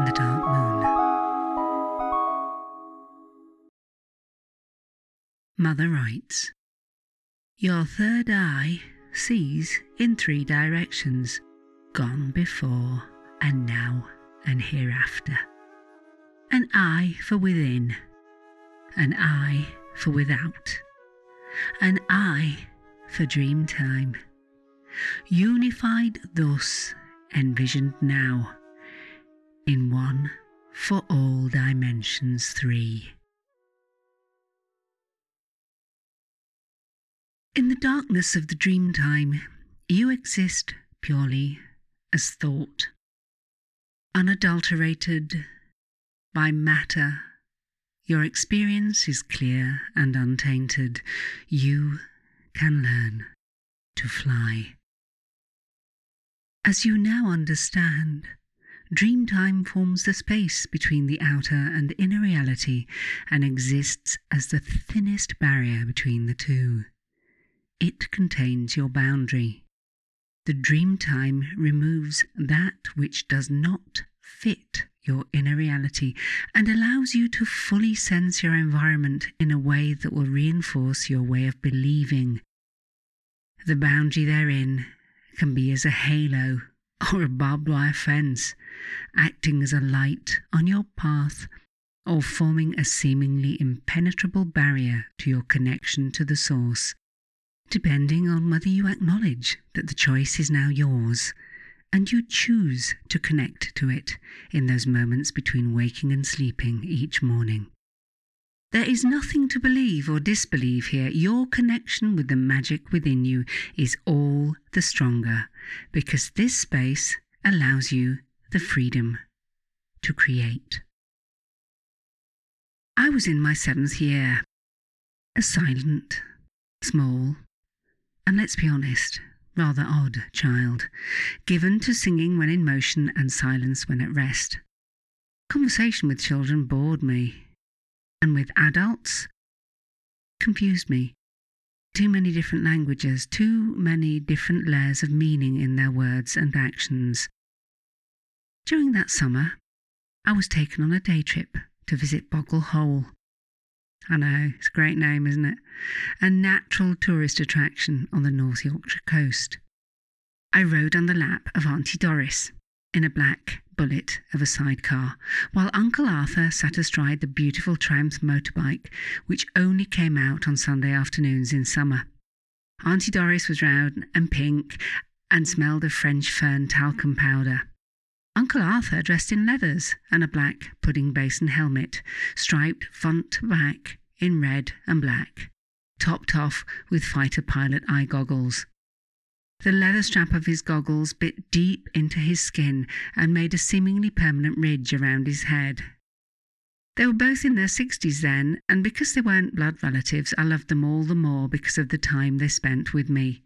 and the Dark Moon. Mother writes Your third eye sees in three directions gone before and now and hereafter. An eye for within, an eye for without, an eye for dream time. Unified thus, envisioned now, in one for all dimensions three. In the darkness of the dream time, you exist purely as thought, unadulterated by matter. Your experience is clear and untainted. You can learn to fly. As you now understand, Dreamtime forms the space between the outer and inner reality and exists as the thinnest barrier between the two. It contains your boundary. The dreamtime removes that which does not fit your inner reality and allows you to fully sense your environment in a way that will reinforce your way of believing. The boundary therein can be as a halo or a barbed wire fence, acting as a light on your path or forming a seemingly impenetrable barrier to your connection to the source, depending on whether you acknowledge that the choice is now yours and you choose to connect to it in those moments between waking and sleeping each morning. There is nothing to believe or disbelieve here. Your connection with the magic within you is all the stronger because this space allows you the freedom to create. I was in my seventh year, a silent, small, and let's be honest, rather odd child, given to singing when in motion and silence when at rest. Conversation with children bored me and with adults confused me. Too many different languages, too many different layers of meaning in their words and actions. During that summer, I was taken on a day trip to visit Boggle Hole. I know, it's a great name, isn't it? A natural tourist attraction on the North Yorkshire coast. I rode on the lap of Auntie Doris in a black bullet of a sidecar, while Uncle Arthur sat astride the beautiful Triumph motorbike, which only came out on Sunday afternoons in summer. Auntie Doris was round and pink and smelled of French fern talcum powder. Uncle Arthur dressed in leathers and a black pudding basin helmet, striped front back in red and black, topped off with fighter pilot eye goggles. The leather strap of his goggles bit deep into his skin and made a seemingly permanent ridge around his head. They were both in their sixties then, and because they weren't blood relatives, I loved them all the more because of the time they spent with me.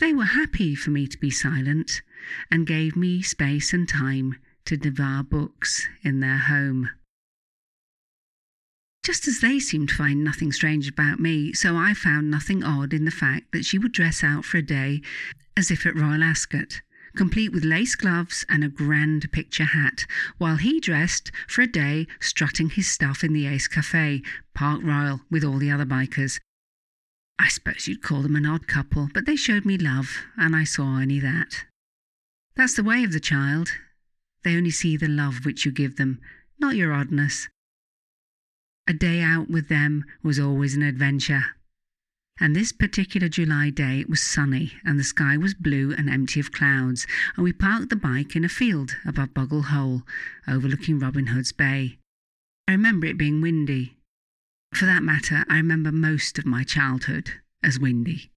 They were happy for me to be silent and gave me space and time to devour books in their home just as they seemed to find nothing strange about me, so I found nothing odd in the fact that she would dress out for a day as if at Royal Ascot, complete with lace gloves and a grand picture hat, while he dressed for a day strutting his stuff in the Ace Cafe, Park Royal, with all the other bikers. I suppose you'd call them an odd couple, but they showed me love, and I saw only that. That's the way of the child. They only see the love which you give them, not your oddness. A day out with them was always an adventure. And this particular July day it was sunny and the sky was blue and empty of clouds, and we parked the bike in a field above Boggle Hole, overlooking Robin Hood's Bay. I remember it being windy. For that matter, I remember most of my childhood as windy.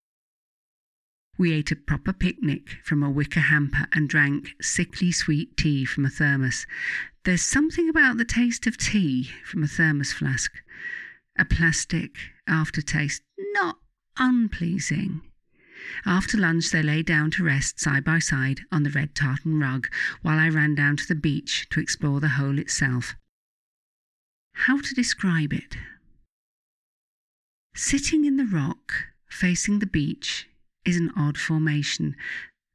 We ate a proper picnic from a wicker hamper and drank sickly sweet tea from a thermos, there's something about the taste of tea from a thermos flask, a plastic aftertaste, not unpleasing. After lunch, they lay down to rest side by side on the red tartan rug, while I ran down to the beach to explore the hole itself. How to describe it? Sitting in the rock, facing the beach, is an odd formation.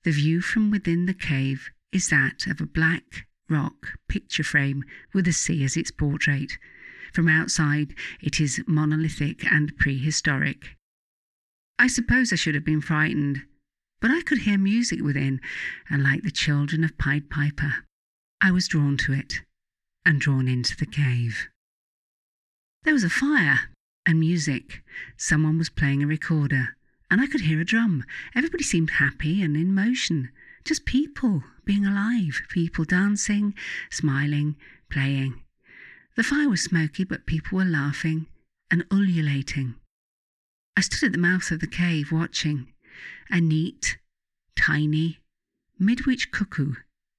The view from within the cave is that of a black rock picture frame with the sea as its portrait. From outside, it is monolithic and prehistoric. I suppose I should have been frightened, but I could hear music within, and like the children of Pied Piper, I was drawn to it and drawn into the cave. There was a fire and music. Someone was playing a recorder, and I could hear a drum. Everybody seemed happy and in motion. Just people being alive, people dancing, smiling, playing. The fire was smoky, but people were laughing and ululating. I stood at the mouth of the cave watching a neat, tiny, midwich cuckoo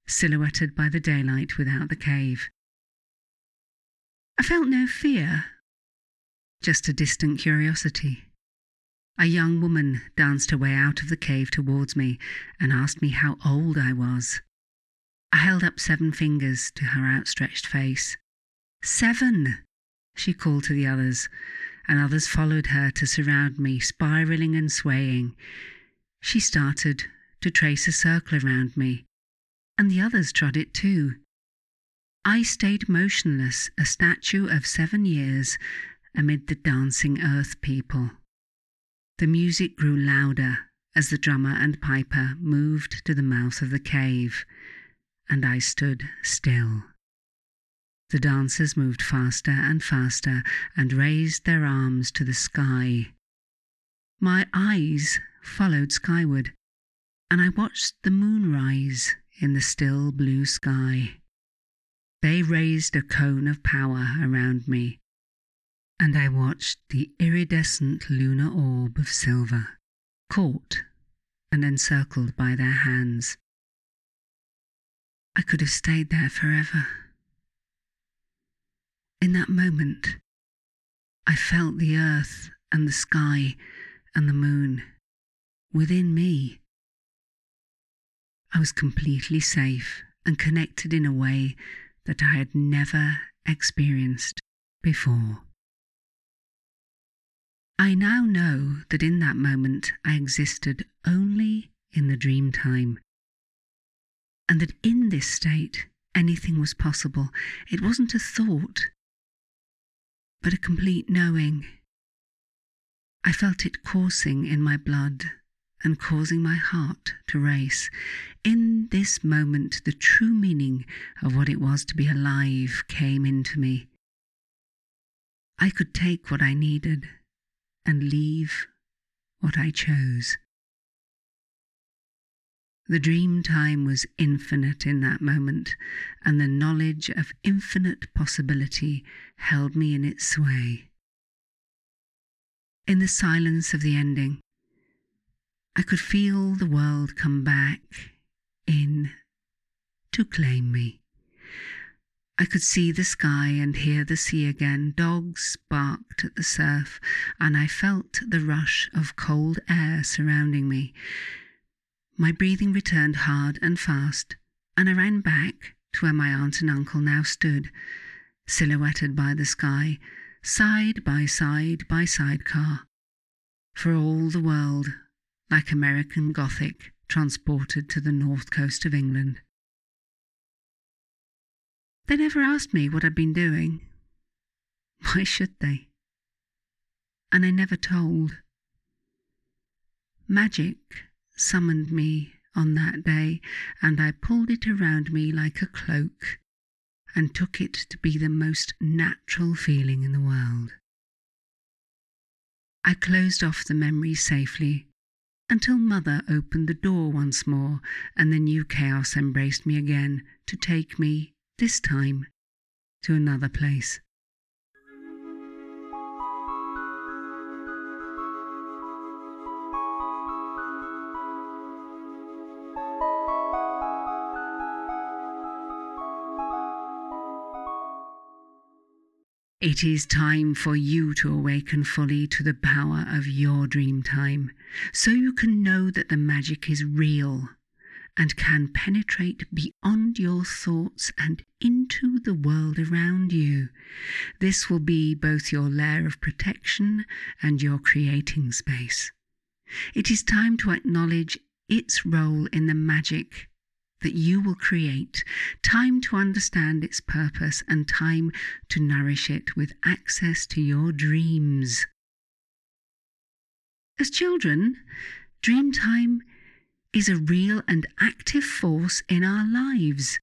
silhouetted by the daylight without the cave. I felt no fear, just a distant curiosity. A young woman danced her way out of the cave towards me and asked me how old I was. I held up seven fingers to her outstretched face. Seven! she called to the others, and others followed her to surround me, spiraling and swaying. She started to trace a circle around me, and the others trod it too. I stayed motionless, a statue of seven years, amid the dancing earth people. The music grew louder as the drummer and piper moved to the mouth of the cave, and I stood still. The dancers moved faster and faster and raised their arms to the sky. My eyes followed skyward, and I watched the moon rise in the still blue sky. They raised a cone of power around me, and I watched the iridescent lunar orb of silver, caught and encircled by their hands. I could have stayed there forever. In that moment, I felt the earth and the sky and the moon within me. I was completely safe and connected in a way that I had never experienced before. I now know that in that moment I existed only in the dream time, and that in this state anything was possible. It wasn't a thought, but a complete knowing. I felt it coursing in my blood and causing my heart to race. In this moment, the true meaning of what it was to be alive came into me. I could take what I needed and leave what I chose. The dream time was infinite in that moment, and the knowledge of infinite possibility held me in its sway. In the silence of the ending, I could feel the world come back in to claim me. I could see the sky and hear the sea again. Dogs barked at the surf, and I felt the rush of cold air surrounding me. My breathing returned hard and fast, and I ran back to where my aunt and uncle now stood, silhouetted by the sky, side by side by sidecar, for all the world like American Gothic transported to the north coast of England. They never asked me what I'd been doing. Why should they? And I never told. Magic summoned me on that day, and I pulled it around me like a cloak and took it to be the most natural feeling in the world. I closed off the memory safely until Mother opened the door once more and the new chaos embraced me again to take me, this time, to another place. It is time for you to awaken fully to the power of your dream time, so you can know that the magic is real and can penetrate beyond your thoughts and into the world around you. This will be both your lair of protection and your creating space. It is time to acknowledge its role in the magic that you will create, time to understand its purpose, and time to nourish it with access to your dreams. As children, dream time is a real and active force in our lives.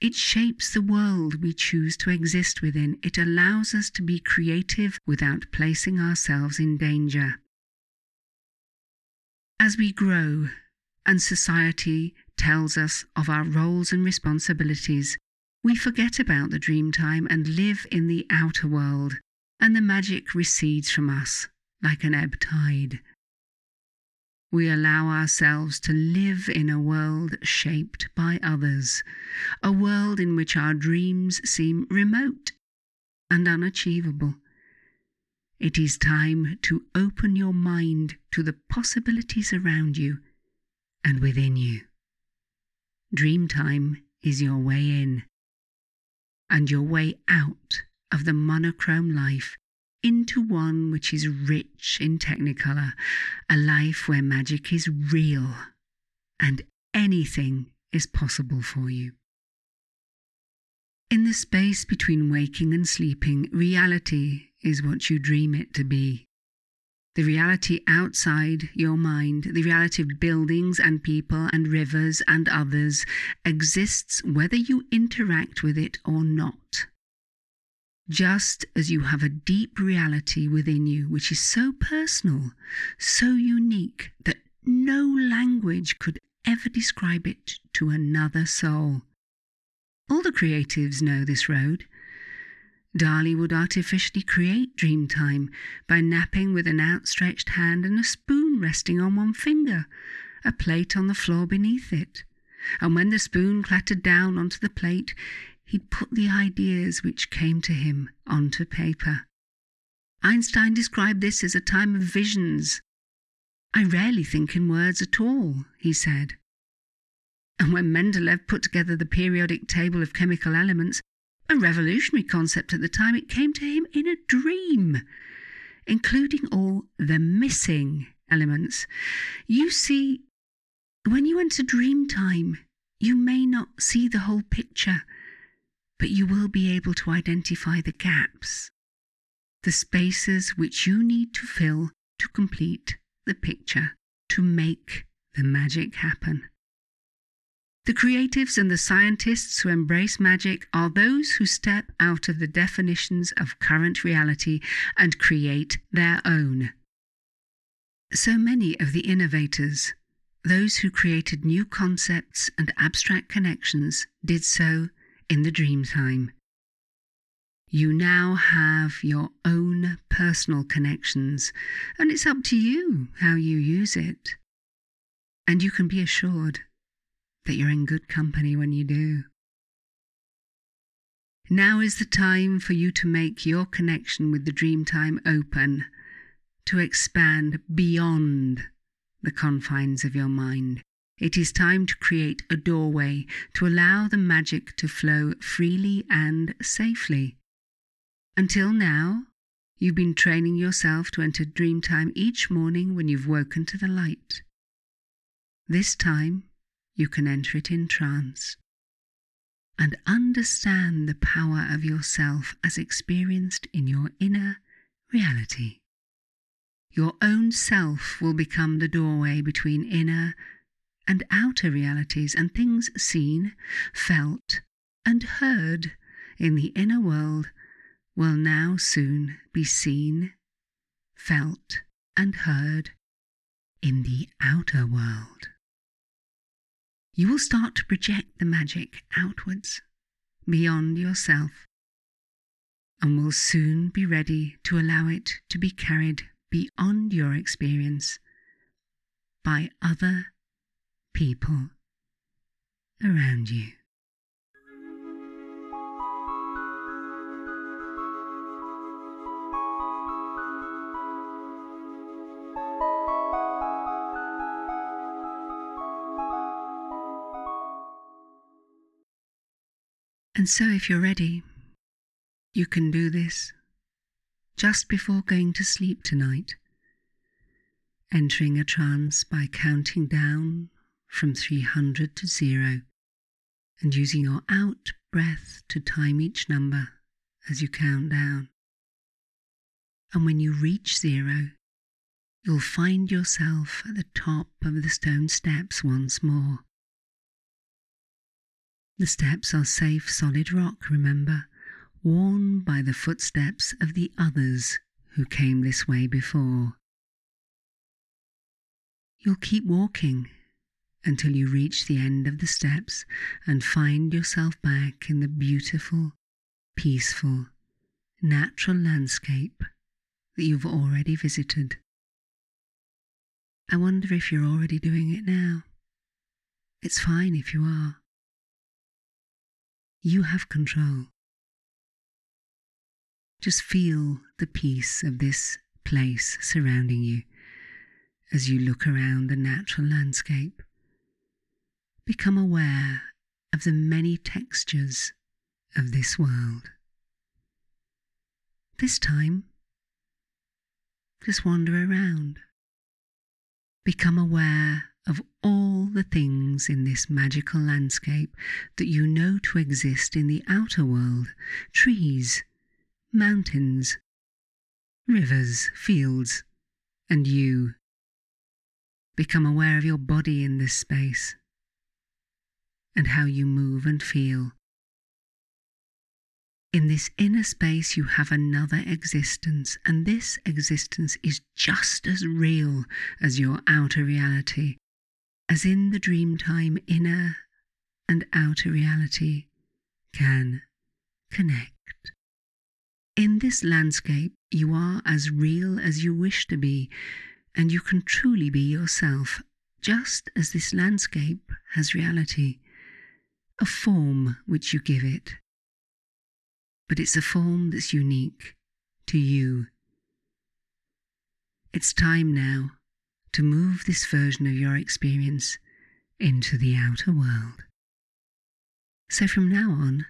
It shapes the world we choose to exist within. It allows us to be creative without placing ourselves in danger. As we grow and society tells us of our roles and responsibilities, we forget about the dream time and live in the outer world, and the magic recedes from us like an ebb tide. We allow ourselves to live in a world shaped by others, a world in which our dreams seem remote and unachievable. It is time to open your mind to the possibilities around you and within you. Dream time is your way in and your way out of the monochrome life into one which is rich in technicolor, a life where magic is real and anything is possible for you. In the space between waking and sleeping, reality is what you dream it to be. The reality outside your mind, the reality of buildings and people and rivers and others, exists whether you interact with it or not just as you have a deep reality within you which is so personal, so unique, that no language could ever describe it to another soul. All the creatives know this road. Dali would artificially create dream time by napping with an outstretched hand and a spoon resting on one finger, a plate on the floor beneath it. And when the spoon clattered down onto the plate, he'd put the ideas which came to him onto paper. Einstein described this as a time of visions. I rarely think in words at all, he said. And when Mendeleev put together the periodic table of chemical elements, a revolutionary concept at the time, it came to him in a dream, including all the missing elements. You see, when you enter dream time, you may not see the whole picture but you will be able to identify the gaps, the spaces which you need to fill to complete the picture, to make the magic happen. The creatives and the scientists who embrace magic are those who step out of the definitions of current reality and create their own. So many of the innovators, those who created new concepts and abstract connections, did so in the dream time. You now have your own personal connections, and it's up to you how you use it. And you can be assured that you're in good company when you do. Now is the time for you to make your connection with the dream time open, to expand beyond the confines of your mind. It is time to create a doorway to allow the magic to flow freely and safely. Until now, you've been training yourself to enter dream time each morning when you've woken to the light. This time, you can enter it in trance and understand the power of yourself as experienced in your inner reality. Your own self will become the doorway between inner and outer realities and things seen, felt, and heard in the inner world will now soon be seen, felt, and heard in the outer world. You will start to project the magic outwards, beyond yourself, and will soon be ready to allow it to be carried beyond your experience by other people around you. And so, if you're ready, you can do this just before going to sleep tonight, entering a trance by counting down from 300 to zero and using your out breath to time each number as you count down. And when you reach zero, you'll find yourself at the top of the stone steps once more. The steps are safe, solid rock, remember, worn by the footsteps of the others who came this way before. You'll keep walking until you reach the end of the steps and find yourself back in the beautiful, peaceful, natural landscape that you've already visited. I wonder if you're already doing it now. It's fine if you are. You have control. Just feel the peace of this place surrounding you as you look around the natural landscape. Become aware of the many textures of this world. This time, just wander around. Become aware of all the things in this magical landscape that you know to exist in the outer world trees, mountains, rivers, fields, and you. Become aware of your body in this space and how you move and feel. In this inner space, you have another existence, and this existence is just as real as your outer reality, as in the dreamtime, inner and outer reality can connect. In this landscape, you are as real as you wish to be, and you can truly be yourself, just as this landscape has reality, a form which you give it but it's a form that's unique to you. It's time now to move this version of your experience into the outer world. So from now on,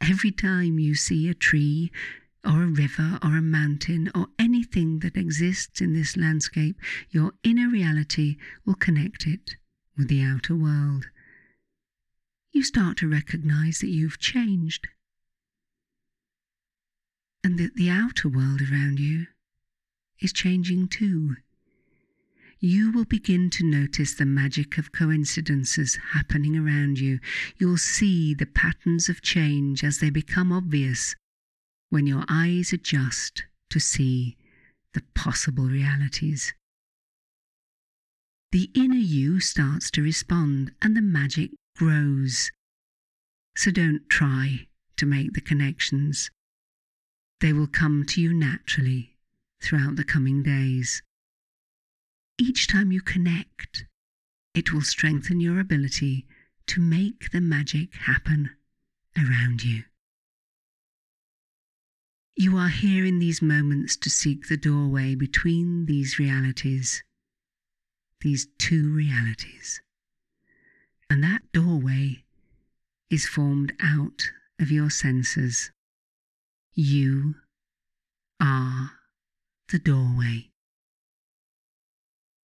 every time you see a tree or a river or a mountain or anything that exists in this landscape, your inner reality will connect it with the outer world. You start to recognize that you've changed and that the outer world around you is changing too. You will begin to notice the magic of coincidences happening around you. You'll see the patterns of change as they become obvious when your eyes adjust to see the possible realities. The inner you starts to respond and the magic grows. So don't try to make the connections. They will come to you naturally throughout the coming days. Each time you connect, it will strengthen your ability to make the magic happen around you. You are here in these moments to seek the doorway between these realities, these two realities. And that doorway is formed out of your senses. You are the doorway.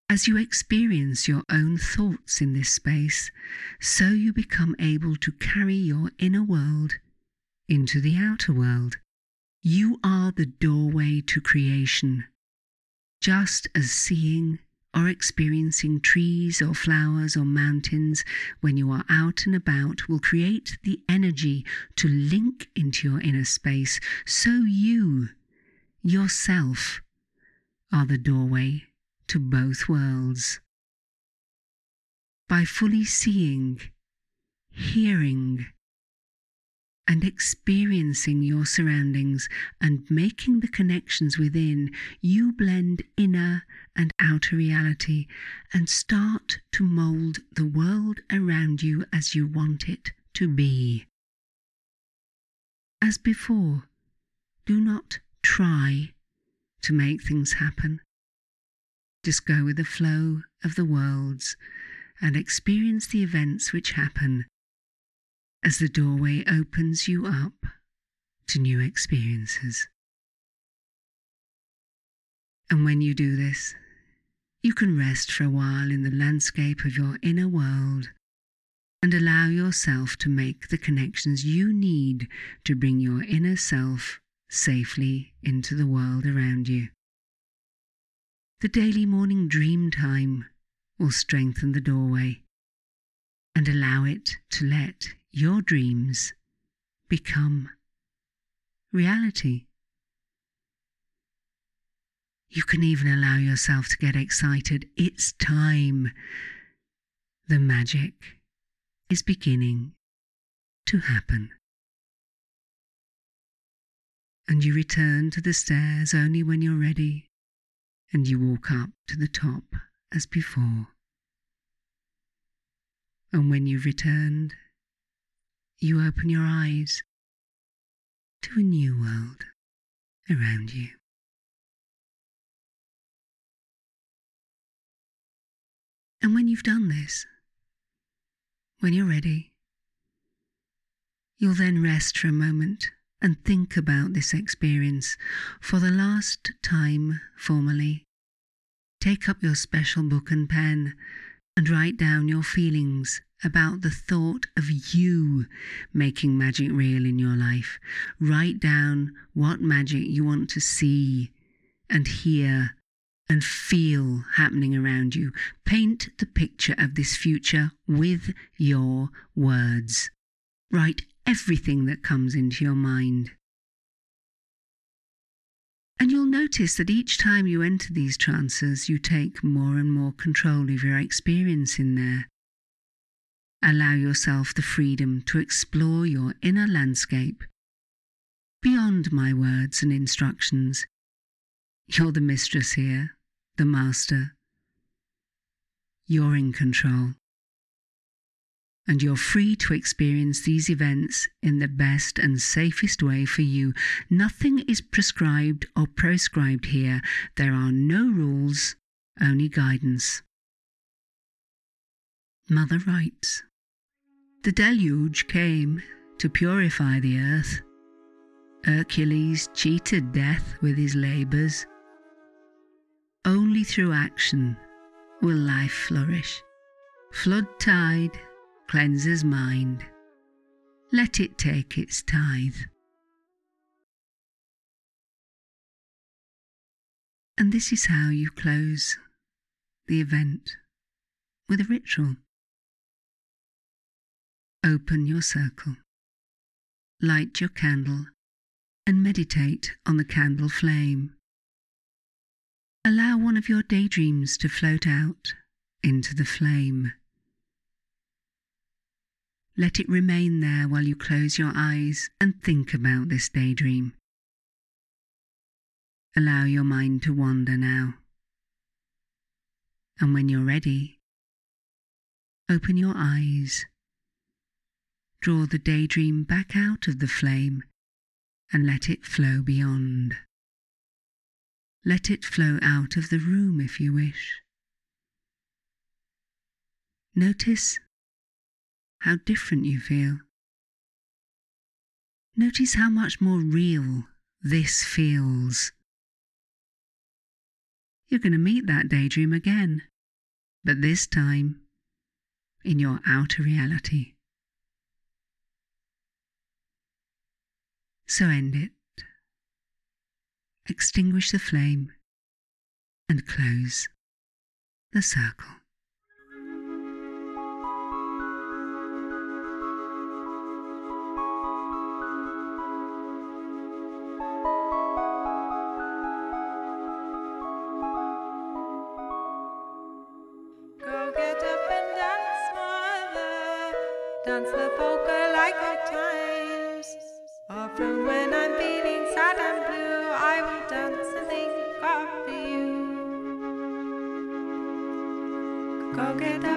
As you experience your own thoughts in this space, so you become able to carry your inner world into the outer world. You are the doorway to creation. Just as seeing or experiencing trees or flowers or mountains when you are out and about will create the energy to link into your inner space. So you, yourself, are the doorway to both worlds. By fully seeing, hearing, and experiencing your surroundings and making the connections within, you blend inner and outer reality and start to mold the world around you as you want it to be. As before, do not try to make things happen. Just go with the flow of the worlds and experience the events which happen as the doorway opens you up to new experiences. And when you do this, you can rest for a while in the landscape of your inner world and allow yourself to make the connections you need to bring your inner self safely into the world around you. The daily morning dream time will strengthen the doorway and allow it to let your dreams become reality. You can even allow yourself to get excited. It's time. The magic is beginning to happen. And you return to the stairs only when you're ready, and you walk up to the top as before. And when you've returned, you open your eyes to a new world around you. And when you've done this, when you're ready, you'll then rest for a moment and think about this experience for the last time formally. Take up your special book and pen and write down your feelings about the thought of you making magic real in your life. Write down what magic you want to see and hear and feel happening around you. Paint the picture of this future with your words. Write everything that comes into your mind. And you'll notice that each time you enter these trances, you take more and more control of your experience in there. Allow yourself the freedom to explore your inner landscape beyond my words and instructions. You're the mistress here, the master. You're in control. And you're free to experience these events in the best and safest way for you. Nothing is prescribed or proscribed here. There are no rules, only guidance. Mother writes The deluge came to purify the earth. Hercules cheated death with his labours only through action will life flourish. Flood tide cleanses mind. Let it take its tithe. And this is how you close the event with a ritual. Open your circle, light your candle, and meditate on the candle flame. Allow one of your daydreams to float out into the flame. Let it remain there while you close your eyes and think about this daydream. Allow your mind to wander now. And when you're ready, open your eyes. Draw the daydream back out of the flame and let it flow beyond. Let it flow out of the room if you wish. Notice how different you feel. Notice how much more real this feels. You're going to meet that daydream again, but this time in your outer reality. So end it extinguish the flame, and close the circle. Think